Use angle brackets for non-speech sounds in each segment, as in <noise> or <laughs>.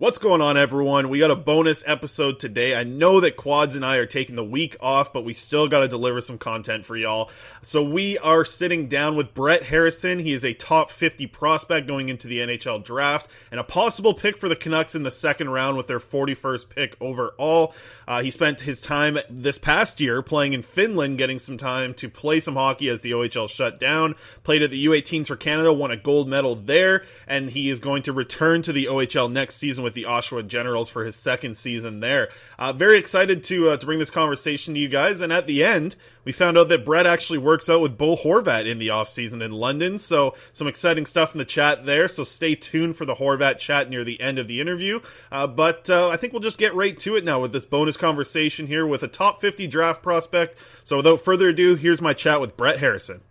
What's going on, everyone? We got a bonus episode today. I know that Quads and I are taking the week off, but we still got to deliver some content for y'all. So we are sitting down with Brett Harrison. He is a top 50 prospect going into the NHL draft and a possible pick for the Canucks in the second round with their 41st pick overall. Uh, he spent his time this past year playing in Finland, getting some time to play some hockey as the OHL shut down. Played at the U18s for Canada, won a gold medal there, and he is going to return to the OHL next season with the Oshawa Generals for his second season there. Uh, very excited to uh, to bring this conversation to you guys. And at the end, we found out that Brett actually works out with Bo Horvat in the offseason in London. So some exciting stuff in the chat there. So stay tuned for the Horvat chat near the end of the interview. Uh, but uh, I think we'll just get right to it now with this bonus conversation here with a top 50 draft prospect. So without further ado, here's my chat with Brett Harrison.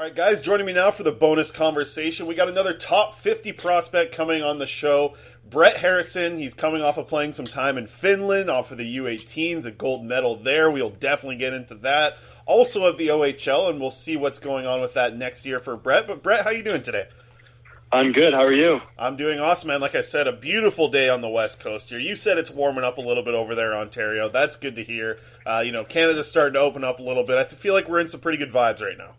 All right, guys, joining me now for the bonus conversation. We got another top 50 prospect coming on the show. Brett Harrison, he's coming off of playing some time in Finland, off of the U18s, a gold medal there. We'll definitely get into that. Also of the OHL, and we'll see what's going on with that next year for Brett. But Brett, how you doing today? I'm good. How are you? I'm doing awesome, man. Like I said, a beautiful day on the West Coast here. You said it's warming up a little bit over there, Ontario. That's good to hear. Uh, you know, Canada's starting to open up a little bit. I feel like we're in some pretty good vibes right now.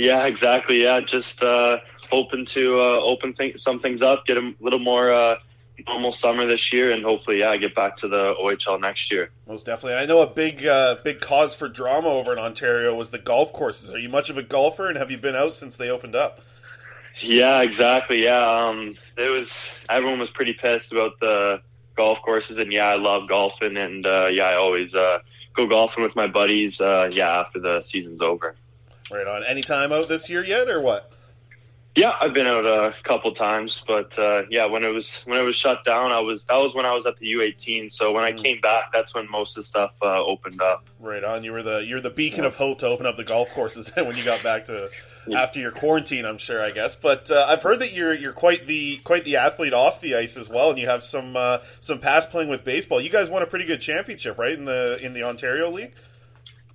Yeah, exactly. Yeah, just uh, hoping to uh, open th- some things up, get a little more uh, normal summer this year, and hopefully, yeah, get back to the OHL next year. Most definitely. I know a big, uh, big cause for drama over in Ontario was the golf courses. Are you much of a golfer, and have you been out since they opened up? Yeah, exactly. Yeah, um, it was. Everyone was pretty pissed about the golf courses, and yeah, I love golfing, and uh, yeah, I always uh, go golfing with my buddies. Uh, yeah, after the season's over. Right on. Any time out this year yet, or what? Yeah, I've been out a couple times, but uh, yeah, when it was when it was shut down, I was that was when I was at the U18. So when I came back, that's when most of the stuff uh, opened up. Right on. You were the you're the beacon of hope to open up the golf courses <laughs> when you got back to after your quarantine. I'm sure, I guess. But uh, I've heard that you're you're quite the quite the athlete off the ice as well, and you have some uh, some past playing with baseball. You guys won a pretty good championship, right in the in the Ontario League.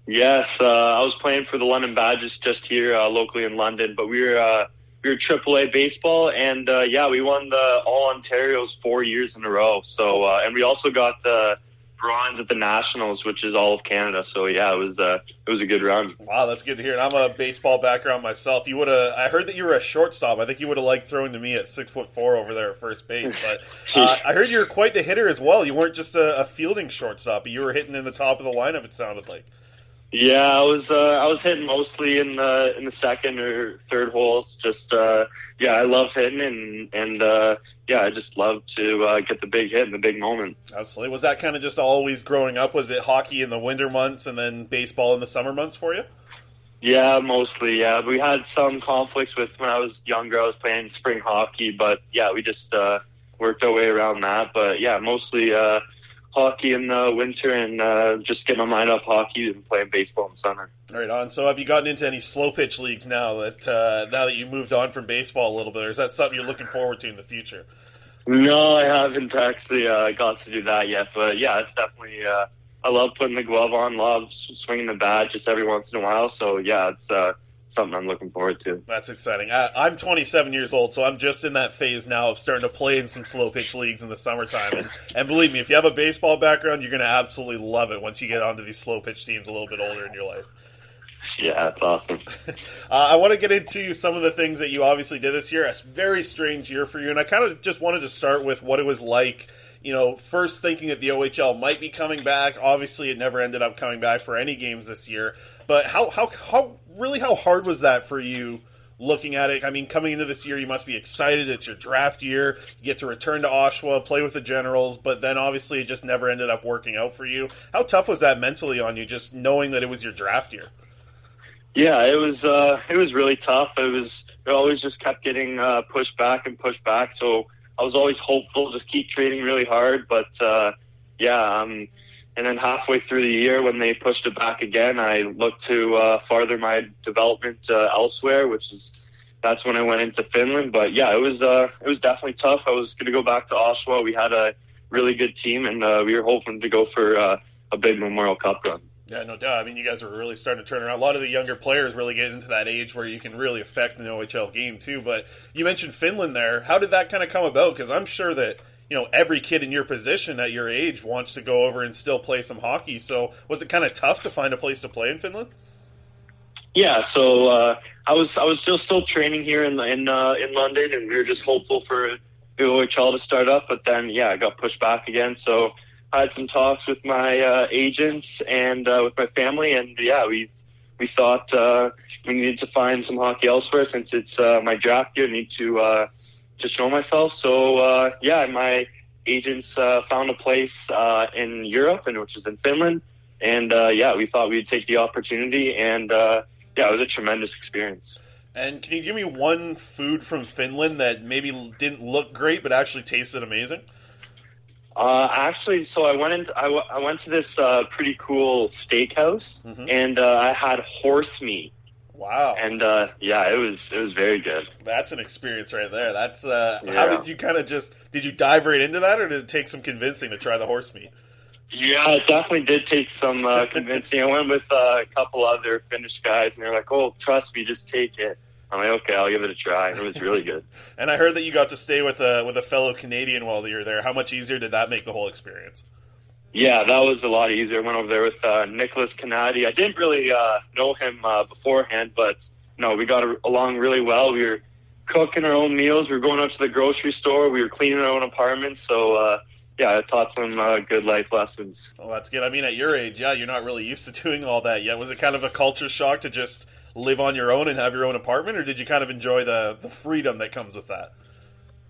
Yes, uh, I was playing for the London Badgers just here uh, locally in London, but we were uh, we were AAA baseball, and uh, yeah, we won the All Ontario's four years in a row. So, uh, and we also got uh, bronze at the Nationals, which is all of Canada. So yeah, it was uh, it was a good run. Wow, that's good to hear. And I'm a baseball background myself. You would have. I heard that you were a shortstop. I think you would have liked throwing to me at six foot four over there at first base. <laughs> But uh, I heard you were quite the hitter as well. You weren't just a, a fielding shortstop. but You were hitting in the top of the lineup. It sounded like. Yeah, I was uh, I was hitting mostly in the in the second or third holes. Just uh, yeah, I love hitting and and uh, yeah, I just love to uh, get the big hit in the big moment. Absolutely. Was that kind of just always growing up? Was it hockey in the winter months and then baseball in the summer months for you? Yeah, mostly. Yeah, we had some conflicts with when I was younger. I was playing spring hockey, but yeah, we just uh, worked our way around that. But yeah, mostly uh, hockey in the winter and uh, just get my mind off hockey and playing baseball in the summer. Right on. So, have you gotten into any slow pitch leagues now that uh, now that you moved on from baseball a little bit, or is that something you're looking forward to in the future? No, I haven't actually uh, got to do that yet, but yeah, it's definitely. Uh, I love putting the glove on, love swinging the bat just every once in a while. So yeah, it's uh, something I'm looking forward to. That's exciting. I, I'm 27 years old, so I'm just in that phase now of starting to play in some slow pitch leagues in the summertime. And, and believe me, if you have a baseball background, you're going to absolutely love it once you get onto these slow pitch teams a little bit older in your life. <laughs> Yeah, that's awesome. <laughs> uh, I want to get into some of the things that you obviously did this year. A very strange year for you, and I kind of just wanted to start with what it was like. You know, first thinking that the OHL might be coming back. Obviously, it never ended up coming back for any games this year. But how how how really how hard was that for you? Looking at it, I mean, coming into this year, you must be excited. It's your draft year. You get to return to Oshawa, play with the Generals, but then obviously it just never ended up working out for you. How tough was that mentally on you, just knowing that it was your draft year? Yeah, it was uh, it was really tough. It was it always just kept getting uh, pushed back and pushed back. So I was always hopeful, just keep training really hard. But uh, yeah, um, and then halfway through the year, when they pushed it back again, I looked to uh, farther my development uh, elsewhere, which is that's when I went into Finland. But yeah, it was uh, it was definitely tough. I was going to go back to Oshawa. We had a really good team, and we were hoping to go for a big Memorial Cup run. Yeah, no doubt. I mean, you guys are really starting to turn around. A lot of the younger players really get into that age where you can really affect an OHL game too. But you mentioned Finland there. How did that kind of come about? Because I'm sure that you know every kid in your position at your age wants to go over and still play some hockey. So was it kind of tough to find a place to play in Finland? Yeah, so uh, I was I was still still training here in in uh, in London, and we were just hopeful for the OHL to start up. But then, yeah, I got pushed back again. So I had some talks with my uh, agents and uh, with my family, and yeah, we we thought uh, we needed to find some hockey elsewhere since it's uh, my draft year. I need to uh, to show myself. So uh, yeah, my agents found a place in Europe, and which is in Finland. And yeah, we thought we'd take the opportunity, and yeah, it was a tremendous experience. And can you give me one food from Finland that maybe didn't look great but actually tasted amazing? Uh, actually, so I went in. I, w- I went to this uh, pretty cool steakhouse, Mhm. and uh, I had horse meat, Wow, and uh, yeah, it was it was very good. that's an experience right there. That's uh, how did you kind of just did you dive right into that, or did it take some convincing to try the horse meat? Yeah, it definitely did take some uh, convincing. I went with uh, a couple other Finnish guys, and they're like, "Oh, trust me, just take it." I'm like, "Okay, I'll give it a try." It was really good. <laughs> And I heard that you got to stay with a with a fellow Canadian while you were there. How much easier did that make the whole experience? Yeah, that was a lot easier. I went over there with uh, Nicholas Canadi. I didn't really uh, know him uh, beforehand, but no, we got a- along really well. We were cooking our own meals. We were going out to the grocery store. We were cleaning our own apartments. So uh, yeah, I taught some uh, good life lessons. Well, that's good. I mean, at your age, yeah, you're not really used to <laughs> doing all that yet. Was it kind of a culture shock to just live on your own and have your own apartment, or did you kind of enjoy the the freedom that comes with that?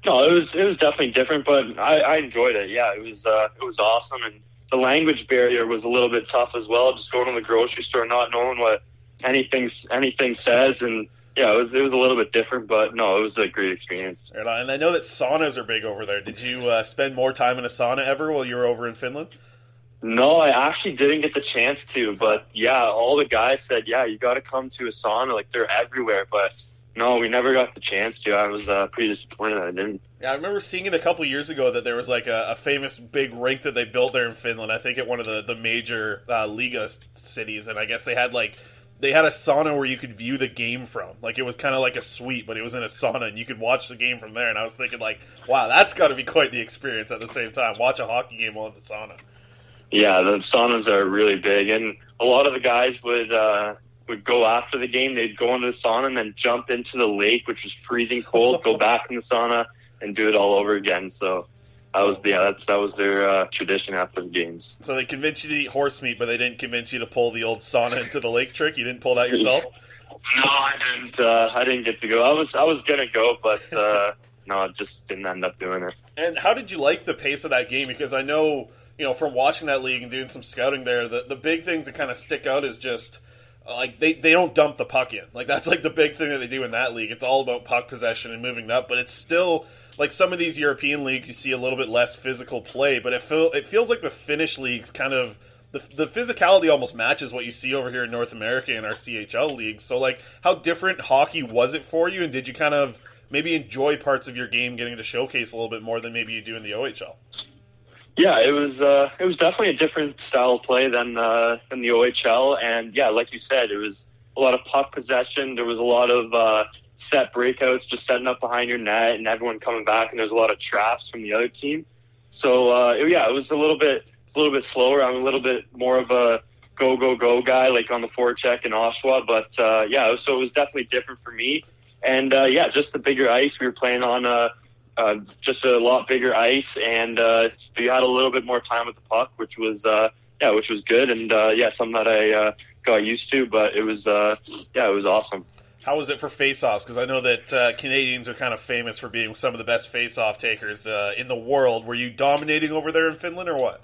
No, it was it was definitely different, but I, I enjoyed it. Yeah, it was uh, it was awesome, and the language barrier was a little bit tough as well. Just going to the grocery store, not knowing what anything anything says, and yeah, it was it was a little bit different, but no, it was a great experience. And I know that saunas are big over there. Did you uh, spend more time in a sauna ever while you were over in Finland? No, I actually didn't get the chance to, but yeah, all the guys said, yeah, you got to come to a sauna. Like they're everywhere, but no, we never got the chance to. I was uh, pretty disappointed I didn't. Yeah, I remember seeing it a couple years ago that there was like a, a famous big rink that they built there in Finland. I think at one of the the major uh, Liiga cities, and I guess they had like they had a sauna where you could view the game from. Like it was kind of like a suite, but it was in a sauna, and you could watch the game from there. And I was thinking like, wow, that's got to be quite the experience at the same time. Watch a hockey game while in the sauna. Yeah, the saunas are really big, and a lot of the guys would uh, would go after the game. They'd go into the sauna and then jump into the lake, which was freezing cold. go back in the sauna and do it all over again. So that was yeah, that's that was their uh, tradition after the games. So they convinced you to eat horse meat, but they didn't convince you to pull the old sauna into the lake trick. You didn't pull that yourself. <laughs> No, I didn't. Uh, I didn't get to go. I was I was gonna go, but uh, no, I just didn't end up doing it. And how did you like the pace of that game? Because I know you know from watching that league and doing some scouting there, the the big things that kind of stick out is just like they, they don't dump the puck in. Like that's like the big thing that they do in that league. It's all about puck possession and moving it up, but it's still like some of these European leagues, you see a little bit less physical play, but it feel it feels like the Finnish leagues kind of the, the physicality almost matches what you see over here in North America in our CHL leagues. So, like, how different hockey was it for you, and did you kind of maybe enjoy parts of your game getting to showcase a little bit more than maybe you do in the OHL? Yeah, it was uh, it was definitely a different style of play than uh, than the OHL, and yeah, like you said, it was a lot of puck possession. There was a lot of uh, set breakouts, just setting up behind your net, and everyone coming back, and there's a lot of traps from the other team. So uh, yeah, it was a little bit a little bit slower. I'm a little bit more of a go go go guy, like on the forecheck in Oshawa. But uh, yeah, so it was definitely different for me. And uh, yeah, just the bigger ice. We were playing on a uh, just a lot bigger ice, and uh, you had a little bit more time with the puck, which was uh, yeah, which was good, and uh, yeah, something that I uh, got used to. But it was uh, yeah, it was awesome. How was it for face-offs? Because I know that uh, Canadians are kind of famous for being some of the best face-off takers uh, in the world. Were you dominating over there in Finland, or what?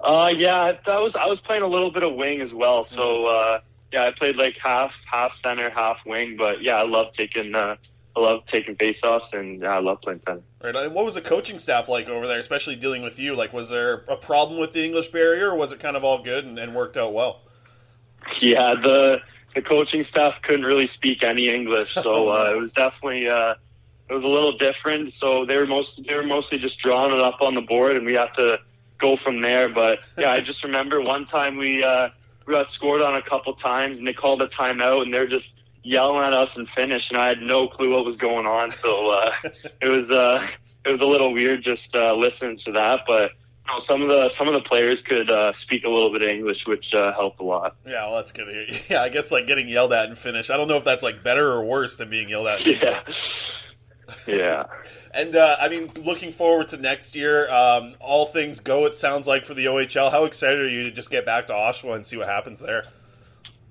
Uh, yeah, that was I was playing a little bit of wing as well. So uh, yeah, I played like half half center, half wing. But yeah, I love taking uh, I love taking faceoffs, and I love playing center. Right. And what was the coaching staff like over there, especially dealing with you? Like, was there a problem with the English barrier, or was it kind of all good and, and worked out well? Yeah, the the coaching staff couldn't really speak any English, so <laughs> uh, it was definitely uh, it was a little different. So they were most they were mostly just drawing it up on the board, and we have to go from there. But yeah, I just remember one time we uh, we got scored on a couple times, and they called a timeout, and they're just yelling at us and Finnish, and I had no clue what was going on. So uh, <laughs> it was uh, it was a little weird just uh, listening to that, but. You know, some of the some of the players could uh, speak a little bit of English, which uh, helped a lot. Yeah, well, that's good. <laughs> Yeah, I guess like getting yelled at and Finnish. I don't know if that's like better or worse than being yelled at. Yeah, <laughs> yeah. and uh, I mean, looking forward to next year. Um, all things go. It sounds like for the OHL. How excited are you to just get back to Oshawa and see what happens there?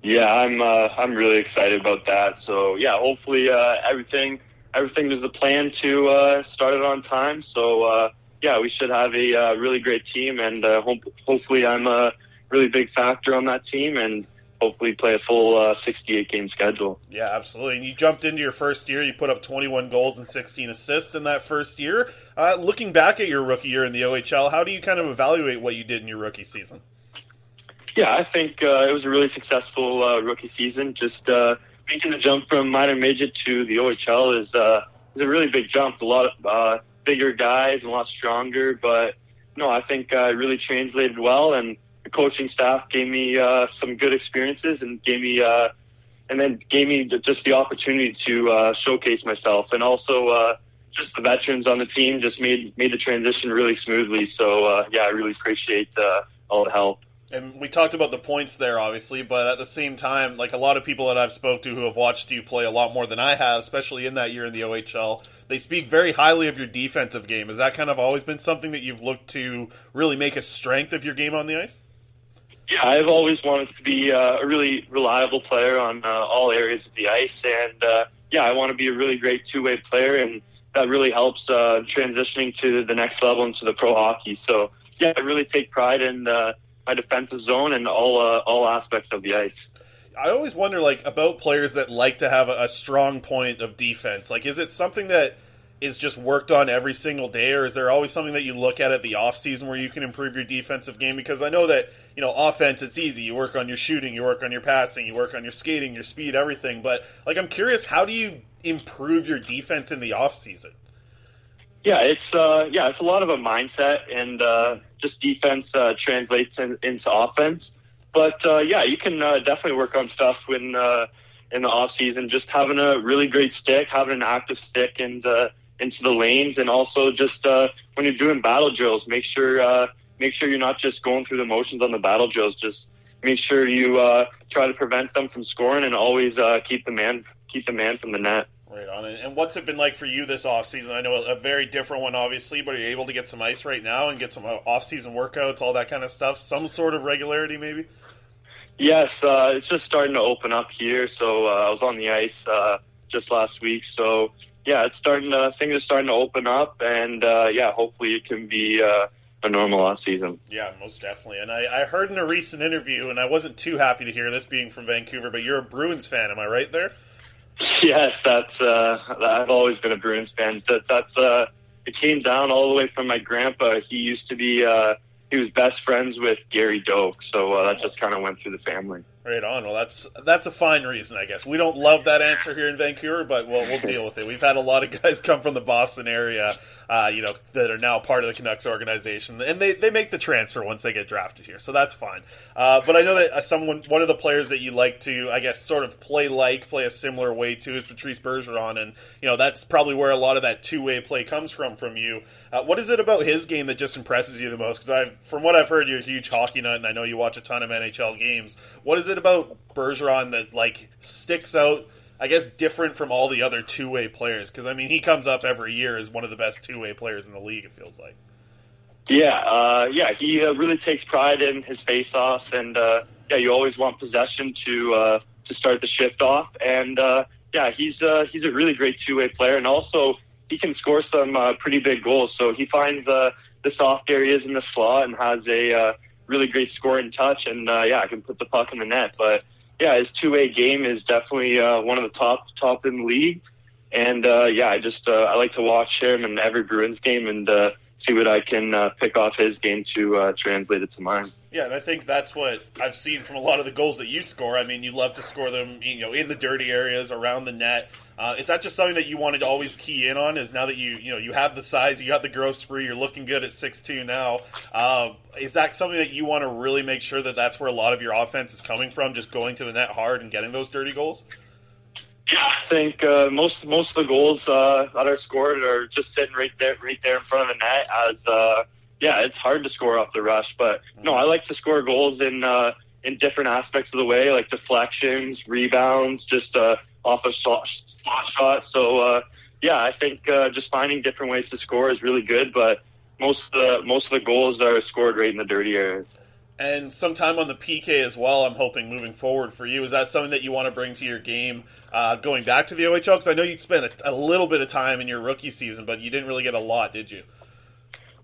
Yeah, I'm uh, I'm really excited about that. So yeah, hopefully uh, everything everything there's a plan to uh, start it on time. So uh, yeah, we should have a uh, really great team, and uh, hope, hopefully I'm a really big factor on that team, and hopefully play a full uh, 68 game schedule. Yeah, absolutely. And you jumped into your first year. You put up 21 goals and 16 assists in that first year. Looking back at your rookie year in the OHL, how do you kind of evaluate what you did in your rookie season? Yeah, I think uh, it was a really successful uh, rookie season. Just uh, making the jump from minor midget to the OHL is uh, is a really big jump. A lot of uh, bigger guys and a lot stronger, but no, I think uh, it really translated well. And the coaching staff gave me some good experiences and gave me and then gave me just the opportunity to showcase myself. And also just the veterans on the team just made made the transition really smoothly. So yeah, I really appreciate all the help. And we talked about the points there, obviously, but at the same time, like a lot of people that I've spoke to who have watched you play a lot more than I have, especially in that year in the OHL, they speak very highly of your defensive game. Has that kind of always been something that you've looked to really make a strength of your game on the ice? Yeah, I've always wanted to be uh, a really reliable player on uh, all areas of the ice, and uh, yeah, I want to be a really great two-way player, and that really helps uh, transitioning to the next level into the pro hockey. So yeah, I really take pride in uh, my defensive zone and all uh, all aspects of the ice. I always wonder, like, about players that like to have a, a strong point of defense. Like, is it something that is just worked on every single day, or is there always something that you look at at the off season where you can improve your defensive game? Because I know that you know offense, it's easy. You work on your shooting, you work on your passing, you work on your skating, your speed, everything. But like, I'm curious, how do you improve your defense in the off season? Yeah, it's uh, yeah, it's a lot of a mindset, and uh, just defense uh, translates in, into offense. But uh, yeah, you can uh, definitely work on stuff when uh, in the off season. Just having a really great stick, having an active stick, and into the lanes, and also just when you're doing battle drills, make sure make sure you're not just going through the motions on the battle drills. Just make sure you try to prevent them from scoring, and always keep the man keep the man from the net. Right on. And what's it been like for you this off season? I know a very different one, obviously, but are you able to get some ice right now and get some uh, off season workouts, all that kind of stuff? Some sort of regularity, maybe? Yes, uh, it's just starting to open up here. So uh, I was on the ice uh, just last week. So yeah, it's starting to things are starting to open up, and uh, yeah, hopefully it can be uh, a normal off season. Yeah, most definitely. And I, I heard in a recent interview, and I wasn't too happy to hear this being from Vancouver, but you're a Bruins fan. Am I right there? <laughs> Yes, that's. Uh, I've always been a Bruins fan. That, that's. Uh, it came down all the way from my grandpa. He used to be. Uh, he was best friends with Gary Doak, so uh, that just kind of went through the family. Right on. Well, that's that's a fine reason, I guess. We don't love that answer here in Vancouver, but we'll, we'll deal with it. We've had a lot of <laughs> guys come from the Boston area, uh, you know, that are now part of the Canucks organization, and they, they make the transfer once they get drafted here, so that's fine. Uh, but I know that uh, someone, one of the players that you like to, I guess, sort of play like, play a similar way to, is Patrice Bergeron, and you know that's probably where a lot of that two way play comes from from you. Uh, what is it about his game that just impresses you the most? Because I, from what I've heard, you're a huge hockey nut, and I know you watch a ton of NHL games. What is it about Bergeron that like sticks out? I guess different from all the other two way players because I mean he comes up every year as one of the best two way players in the league. It feels like. Yeah, uh, yeah, he uh, really takes pride in his face-offs, and uh, yeah, you always want possession to uh, to start the shift off. And uh, yeah, he's uh, he's a really great two-way player, and also he can score some pretty big goals. So he finds the soft areas in the slot and has a really great scoring touch. And yeah, I can put the puck in the net. But yeah, his two way game is definitely uh, one of the top top in the league. And uh, yeah, I just uh, I like to watch him in every Bruins game and uh, see what I can uh, pick off his game to uh, translate it to mine. Yeah, and I think that's what I've seen from a lot of the goals that you score. I mean, you love to score them, you know, in the dirty areas around the net. Uh, is that just something that you wanted to always key in on? Is now that you you know you have the size, you got the growth spree, you're looking good at six two now. Is that something that you want to really make sure that that's where a lot of your offense is coming from, just going to the net hard and getting those dirty goals? Yeah, I think uh, most most of the goals uh, that are scored are just sitting right there, right there in front of the net. As uh, yeah, it's hard to score off the rush, but no, I like to score goals in uh, in different aspects of the way, like deflections, rebounds, just uh, off a shot, shot. So uh, yeah, I think just finding different ways to score is really good, but most of the most of the goals are scored right in the dirty areas and sometime on the PK as well. I'm hoping moving forward for you. Is that something that you want to bring to your game uh, going back to the OHL? Because I know you spent a, a, little bit of time in your rookie season, but you didn't really get a lot, did you?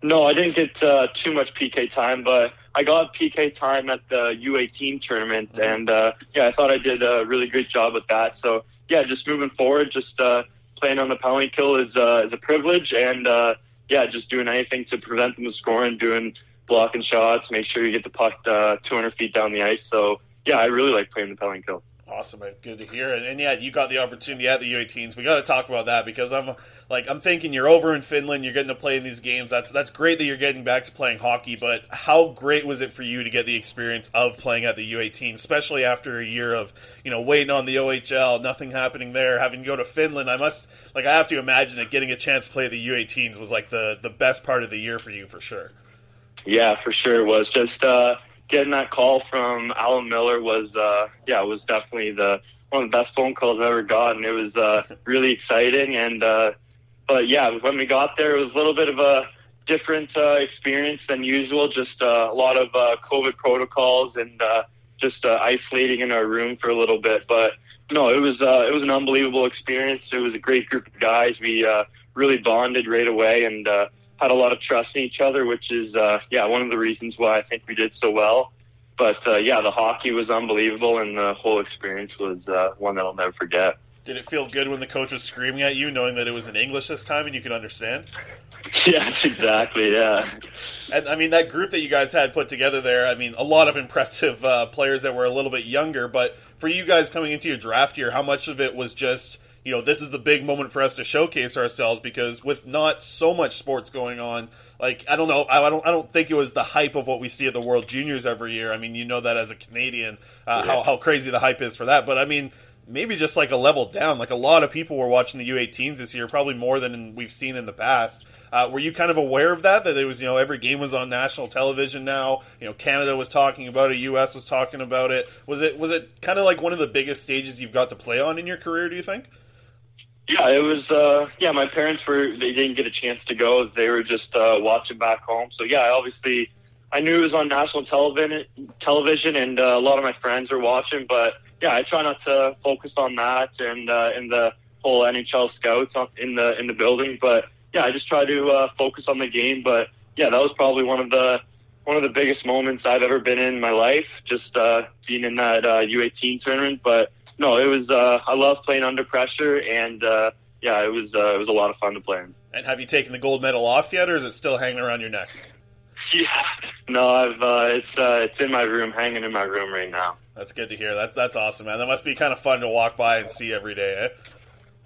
No, I didn't get uh, too much PK time, but I got PK time at the U18 tournament, mm-hmm. and uh, yeah, I thought I did a really great job with that. So yeah, just moving forward, just uh, playing on the penalty kill is uh, is a privilege, and uh, yeah, just doing anything to prevent them from scoring, doing blocking shots, make sure you get the puck uh, 200 feet down the ice. So yeah, I really like playing the penalty kill. Awesome, good to hear. And, and, yeah, you got the opportunity at the U18s. We got to talk about that because I'm like I'm thinking you're over in Finland. You're getting to play in these games. That's that's great that you're getting back to playing hockey. But how great was it for you to get the experience of playing at the U18, especially after a year of you know waiting on the OHL, nothing happening there, having to go to Finland. I must like I have to imagine that getting a chance to play the U18s was like the the best part of the year for you for sure. Yeah, for sure. It was just uh, getting that call from Alan Miller was uh, yeah, it was definitely the one of the best phone calls I've ever gotten. It was uh, really exciting, and uh, but yeah, when we got there, it was a little bit of a different uh, experience than usual. Just uh, a lot of uh, COVID protocols and uh, just isolating in our room for a little bit. But no, it was uh, it was an unbelievable experience. It was a great group of guys. We uh, really bonded right away, and uh, had a lot of trust in each other, which is uh, yeah one of the reasons why I think we did so well. But uh, yeah, the hockey was unbelievable, and the whole experience was uh, one that I'll never forget. Did it feel good when the coach was screaming at you, knowing that it was in English this time and you could understand? <laughs> yes, exactly. Yeah. And I mean, that group that you guys had put together there, I mean, a lot of impressive uh, players that were a little bit younger. But for you guys coming into your draft year, how much of it was just you know, this is the big moment for us to showcase ourselves because with not so much sports going on, like I don't know, I don't, I don't think it was the hype of what we see at the World Juniors every year. I mean, you know that as a Canadian, uh, yeah. how how crazy the hype is for that. But I mean, maybe just like a level down. Like a lot of people were watching the U18s this year, probably more than we've seen in the past. Uh, were you kind of aware of that? That it was, you know, every game was on national television now. You know, Canada was talking about it, U.S. was talking about it. Was it was it kind of like one of the biggest stages you've got to play on in your career? Do you think? Yeah, it was. Uh, yeah, my parents were. They didn't get a chance to go they were just uh, watching back home. So yeah, I obviously, I knew it was on national television, television, and uh, a lot of my friends were watching. But yeah, I try not to focus on that and uh, in the whole NHL scouts in the in the building. But yeah, I just try to uh, focus on the game. But yeah, that was probably one of the one of the biggest moments I've ever been in my life. Just uh, being in that uh, U18 tournament. But no, it was. Uh, I love playing under pressure, and uh, yeah, it was. Uh, it was a lot of fun to play in. And have you taken the gold medal off yet, or is it still hanging around your neck? <laughs> Yeah, no, I've. Uh, it's uh, it's in my room, hanging in my room right now. That's good to hear. That's that's awesome, man. That must be kind of fun to walk by and see every day. Eh?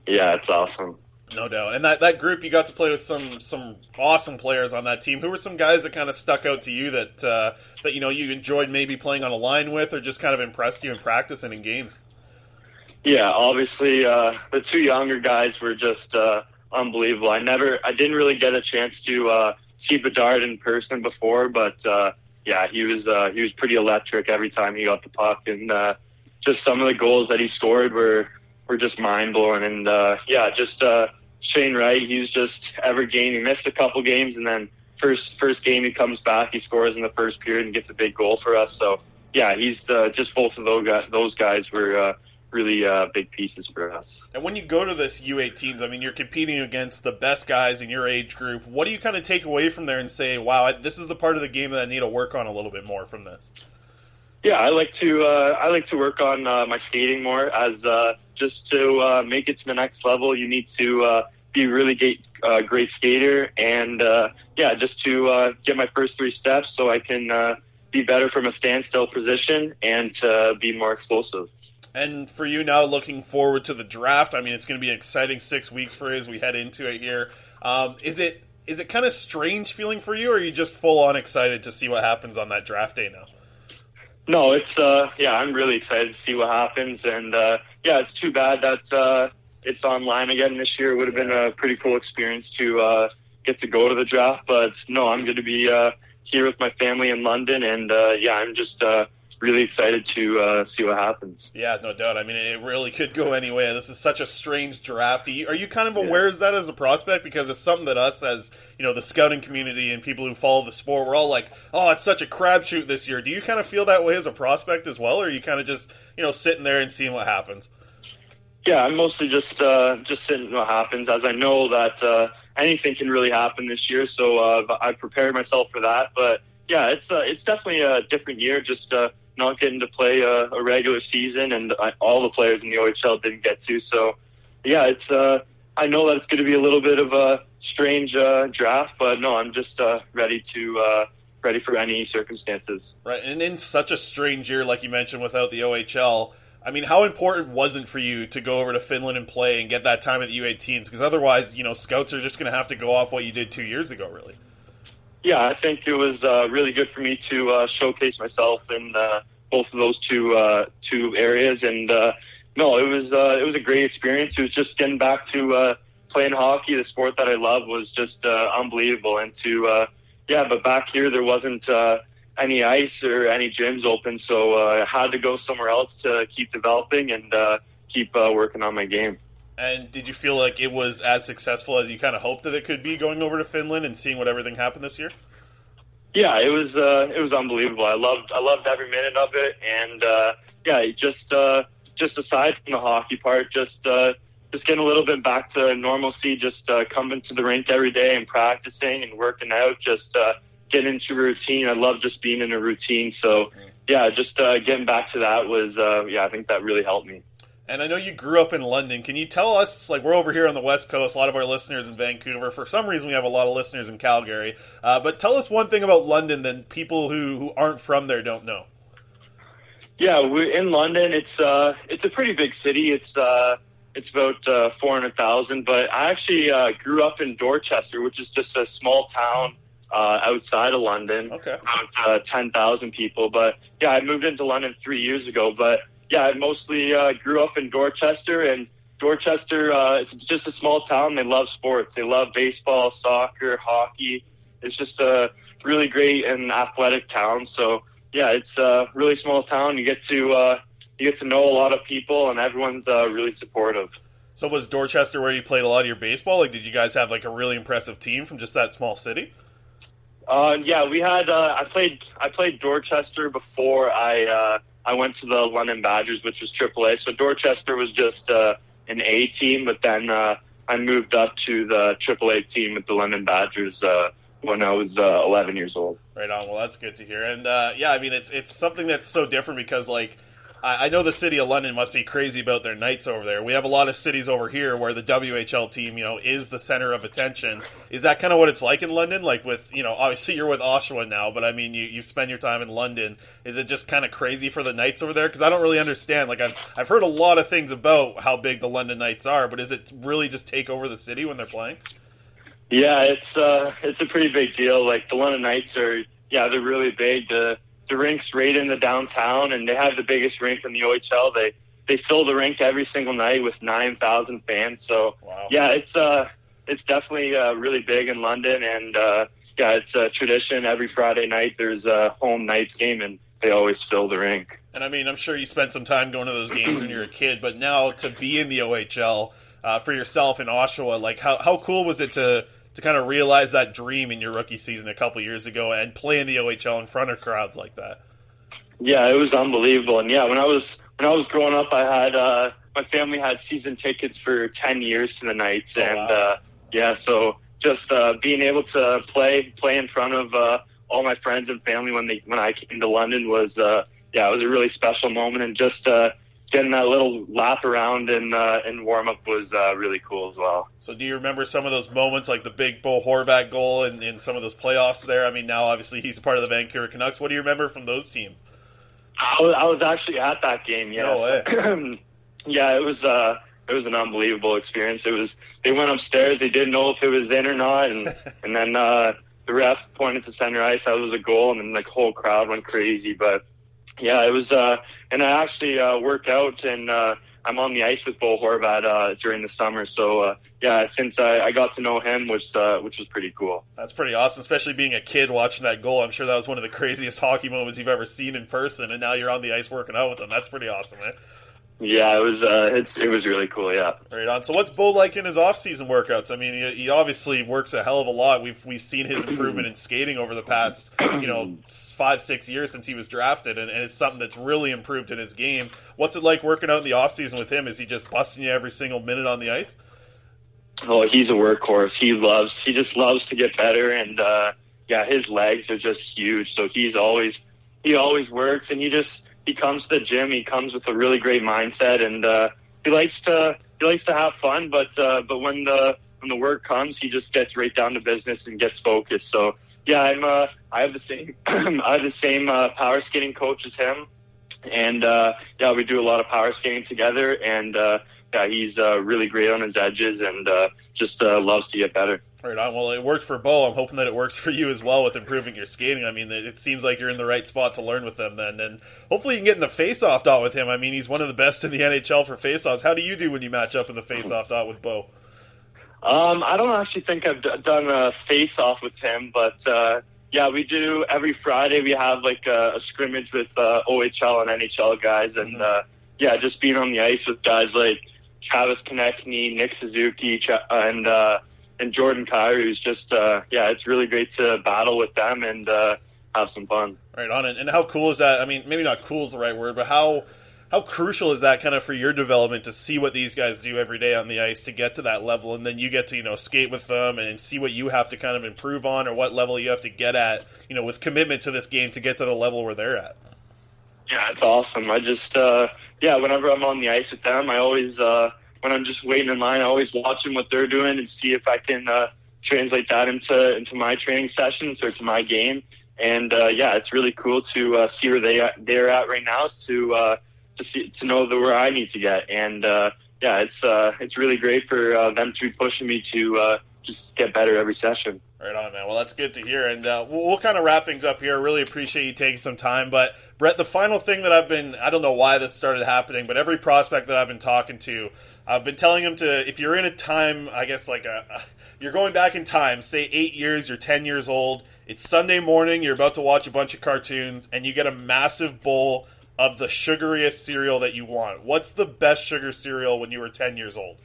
Yeah, it's awesome. No doubt. And that, that group, you got to play with some some awesome players on that team. Who were some guys that kind of stuck out to you that uh, that you know you enjoyed maybe playing on a line with, or just kind of impressed you in practice and in games? Yeah, obviously uh, the two younger guys were just uh, unbelievable. I never, I didn't really get a chance to uh, see Bedard in person before, but uh, yeah, he was uh, he was pretty electric every time he got the puck, and just some of the goals that he scored were were just mind blowing. And uh, yeah, just uh, Shane Wright, he was just every game. He missed a couple games, and then first first game he comes back, he scores in the first period and gets a big goal for us. So yeah, he's uh, just both of those guys. Those guys were. Uh, really uh, big pieces for us. And when you go to this U18s, I mean, you're competing against the best guys in your age group. What do you kind of take away from there and say, "Wow, this is the part of the game that I need to work on a little bit more from this"? Yeah, I like to uh, I like to work on uh, my skating more as uh, just to uh, make it to the next level. You need to uh, be really great, uh, great skater, and yeah, just to get my first three steps so I can be better from a standstill position and to be more explosive. And for you now, looking forward to the draft. I mean, it's going to be an exciting six weeks for you as we head into it here. Um, is it is it kind of strange feeling for you, or are you just full on excited to see what happens on that draft day now? No, it's uh, yeah, I'm really excited to see what happens, and uh, yeah, it's too bad that uh, it's online again this year. It would have been a pretty cool experience to uh, get to go to the draft, but no, I'm going to be uh, here with my family in London, and uh, yeah, I'm just uh, really excited to uh, see what happens. Yeah, no doubt. I mean, it really could go anyway. This is such a strange draft. Are you, kind of aware yeah. of that as a prospect? Because it's something that us, as you know, the scouting community and people who follow the sport, we're all like, "Oh, it's such a crapshoot this year." Do you kind of feel that way as a prospect as well, or are you kind of just you know sitting there and seeing what happens? Yeah, I'm mostly just uh, just seeing what happens, as I know that uh, anything can really happen this year. So uh, I prepared myself for that. But yeah, it's uh, it's definitely a different year. Just uh, not getting to play a, a regular season, and I, all the players in the OHL didn't get to. So, yeah, it's. Uh, I know that it's going to be a little bit of a strange uh, draft, but no, I'm just uh, ready to uh, ready for any circumstances. Right, and in such a strange year, like you mentioned, without the OHL. I mean, how important was it for you to go over to Finland and play and get that time at the U18s? Because otherwise, you know, scouts are just going to have to go off what you did two years ago, really yeah, I think it was uh, really good for me to uh, showcase myself in uh, both of those two uh, two areas. And uh, no, it was uh, it was a great experience. It was just getting back to playing hockey, the sport that I love, was just unbelievable. And to yeah, but back here there wasn't any ice or any gyms open, so I had to go somewhere else to keep developing and keep working on my game. And did you feel like it was as successful as you kind of hoped that it could be going over to Finland and seeing what everything happened this year? Yeah, it was uh, it was unbelievable. I loved I loved every minute of it, and uh, yeah, just uh, just aside from the hockey part, just uh, just getting a little bit back to normalcy, just uh, coming to the rink every day and practicing and working out, just uh, getting into routine. I love just being in a routine. So yeah, just getting back to that was yeah, I think that really helped me. And I know you grew up in London. Can you tell us, like, we're over here on the West Coast, a lot of our listeners in Vancouver. For some reason, we have a lot of listeners in Calgary. Uh, but tell us one thing about London that people who, who aren't from there don't know. Yeah, we in London. It's uh, it's a pretty big city. It's uh, it's about uh, four hundred thousand. But I actually uh, grew up in Dorchester, which is just a small town uh, outside of London. Okay, about uh, ten thousand people. But yeah, I moved into London three years ago. But yeah, I mostly uh, grew up in Dorchester, and Dorchester uh, it's just a small town. They love sports. They love baseball, soccer, hockey. It's just a really great and athletic town. So yeah, it's a really small town. You get to uh, you get to know a lot of people, and everyone's uh, really supportive. So was Dorchester where you played a lot of your baseball? Like, did you guys have like a really impressive team from just that small city? Uh, yeah, we had. Uh, I played. I played Dorchester before I uh, I went to the London Badgers, which was AAA. So Dorchester was just uh, an A team, but then uh, I moved up to the AAA team with the London Badgers when I was uh, 11 years old. Right on. Well, that's good to hear. And yeah, I mean, it's it's something that's so different because like I, I know the city of London must be crazy about their Knights over there. We have a lot of cities over here where the WHL team, you know, is the center of attention. Is that kind of what it's like in London? Like with, you know, obviously you're with Oshawa now, but I mean, you, you spend your time in London. Is it just kind of crazy for the Knights over there? Because I don't really understand. Like I've I've heard a lot of things about how big the London Knights are, but is it really just take over the city when they're playing? Yeah, it's uh, it's a pretty big deal. Like the London Knights are, yeah, they're really big. The the rink's right in the downtown, and they have the biggest rink in the OHL. They they fill the rink every single night with nine thousand fans. So Wow. yeah, it's uh it's definitely uh, really big in London, and uh, yeah, it's a tradition. Every Friday night, there's a home Knights game, and they always fill the rink. And I mean, I'm sure you spent some time going to those games when you were a kid, but now to be in the OHL uh, for yourself in Oshawa, like how how cool was it to to kind of realize that dream in your rookie season a couple years ago and play in the OHL in front of crowds like that? Yeah, it was unbelievable. And yeah, when I was when I was growing up, I had uh, my family had season tickets for ten years to the Knights, Oh, and wow. uh, yeah, so just uh, being able to play play in front of uh, all my friends and family when they when I came to London was uh, yeah, it was a really special moment, and just uh, getting that little lap around in uh, in warm up was uh, really cool as well. So do you remember some of those moments, like the big Bo Horvat goal and in some of those playoffs there? I mean, now obviously he's part of the Vancouver Canucks. What do you remember from those teams? I was, I was actually at that game. Yes. way. <clears throat> yeah, it was. Uh, it was an unbelievable experience. It was. They went upstairs. They didn't know if it was in or not, and <laughs> and then uh, the ref pointed to center ice. That was a goal, and then the whole crowd went crazy. But yeah, it was. Uh, and I actually uh, work out, and uh, I'm on the ice with Bo Horvat uh, during the summer. So uh, yeah, since I, I got to know him, which uh, which was pretty cool. That's pretty awesome, especially being a kid watching that goal. I'm sure that was one of the <laughs> craziest hockey moments you've ever seen in person, and now you're on the ice working out with him. That's pretty awesome, man. Yeah, it was. Uh, it's it was really cool. Yeah. Right on. So, what's Bo like in his off-season workouts? I mean, he, he obviously works a hell of a lot. We've we've seen his improvement in <clears throat> skating over the past, you know, five six years since he was drafted, and, and it's something that's really improved in his game. What's it like working out in the off-season with him? Is he just busting you every single minute on the ice? Oh, he's a workhorse. He loves. He just loves to get better, and uh, yeah, his legs are just huge. So he's always he always works, and he just he comes to the gym. He comes with a really great mindset, and uh, he likes to he likes to have fun. But uh, but when the when the work comes, he just gets right down to business and gets focused. So yeah, I'm uh, I have the same <clears throat> I have the same uh, power skating coach as him, and uh, yeah, we do a lot of power skating together, and uh, yeah, he's uh, really great on his edges and uh, just uh, loves to get better. Right on. Well, it worked for Bo. I'm hoping that it works for you as well with improving your skating. I mean, it seems like you're in the right spot to learn with them then. And hopefully you can get in the face-off dot with him. I mean, he's one of the best in the NHL for face-offs. How do you do when you match up in the face-off dot with Bo? Um, I don't actually think I've d- done a face off with him, but uh, yeah, we do every Friday. We have like a, a scrimmage with uh, OHL and NHL guys, and uh, yeah, just being on the ice with guys like Travis Konecny, Nick Suzuki, and uh, and Jordan Kyrou is just uh, yeah, it's really great to battle with them and uh, have some fun. Right on. And, and how cool is that? I mean, maybe not cool is the right word, but how how crucial is that kind of for your development to see what these guys do every day on the ice to get to that level, and then you get to you know skate with them and see what you have to kind of improve on or what level you have to get at, you know, with commitment to this game to get to the level where they're at. Yeah, it's awesome. I just, uh, yeah, whenever I'm on the ice with them, I always, uh, when I'm just waiting in line, I always watch them what they're doing and see if I can uh, translate that into into my training sessions or to my game. And uh, yeah, it's really cool to uh, see where they they're at right now to uh, to see to know the, where I need to get. And uh, yeah, it's uh, it's really great for them to be pushing me to just get better every session. Right on, man. Well, that's good to hear. And uh, we'll, we'll kind of wrap things up here. I really appreciate you taking some time. But, Brett, the final thing that I've been, I don't know why this started happening, but every prospect that I've been talking to, I've been telling them to, if you're in a time, I guess like a, you're going back in time, say eight years, you're 10 years old, it's Sunday morning, you're about to watch a bunch of cartoons, and you get a massive bowl of the sugariest cereal that you want. What's the best sugar cereal when you were 10 years old?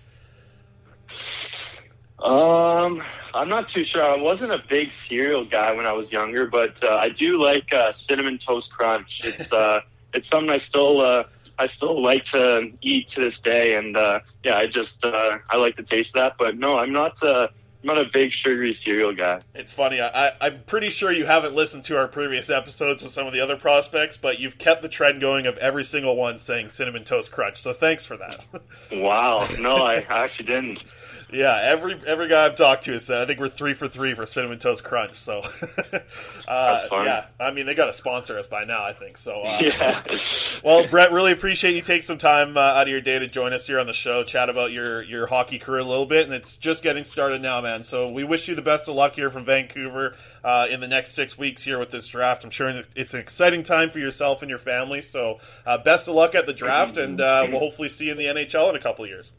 Um, I'm not too sure. I wasn't a big cereal guy when I was younger, but uh, I do like uh, cinnamon toast crunch. It's uh, <laughs> it's something I still uh, I still like to eat to this day, and uh, yeah, I just uh, I like the taste of that. But no, I'm not. Uh, I'm not a big sugary cereal guy. It's funny. I, I'm pretty sure you haven't listened to our previous episodes with some of the other prospects, but you've kept the trend going of every single one saying cinnamon toast crunch. So thanks for that. <laughs> wow. No, I actually didn't. Yeah, every every guy I've talked to has said I think we're three for three for cinnamon toast crunch. So, <laughs> uh, yeah, I mean they got to sponsor us by now. I think so. Uh, yeah. <laughs> well, Brett, really appreciate you taking some time uh, out of your day to join us here on the show, chat about your your hockey career a little bit, and it's just getting started now, man. So we wish you the best of luck here from Vancouver uh, in the next six weeks here with this draft. I'm sure it's an exciting time for yourself and your family. So uh, best of luck at the draft, and uh, we'll hopefully see you in the NHL in a couple of years.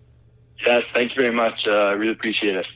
Yes, thank you very much. Uh, I really appreciate it.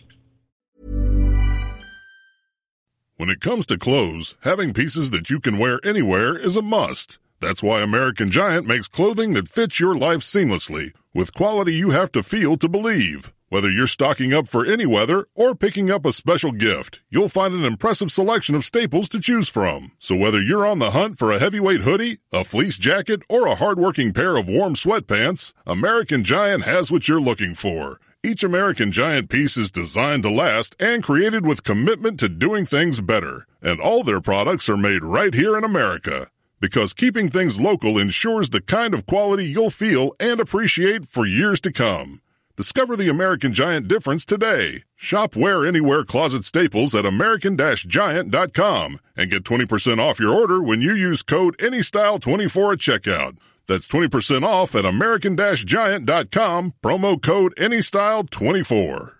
When it comes to clothes, having pieces that you can wear anywhere is a must. That's why American Giant makes clothing that fits your life seamlessly, with quality you have to feel to believe. Whether you're stocking up for any weather or picking up a special gift, you'll find an impressive selection of staples to choose from. So whether you're on the hunt for a heavyweight hoodie, a fleece jacket, or a hardworking pair of warm sweatpants, American Giant has what you're looking for. Each American Giant piece is designed to last and created with commitment to doing things better. And all their products are made right here in America. Because keeping things local ensures the kind of quality you'll feel and appreciate for years to come. Discover the American Giant difference today. Shop Wear Anywhere Closet Staples at American-Giant.com and get 20% off your order when you use code ANYSTYLE24 at checkout. That's 20% off at American-Giant.com, promo code ANYSTYLE24.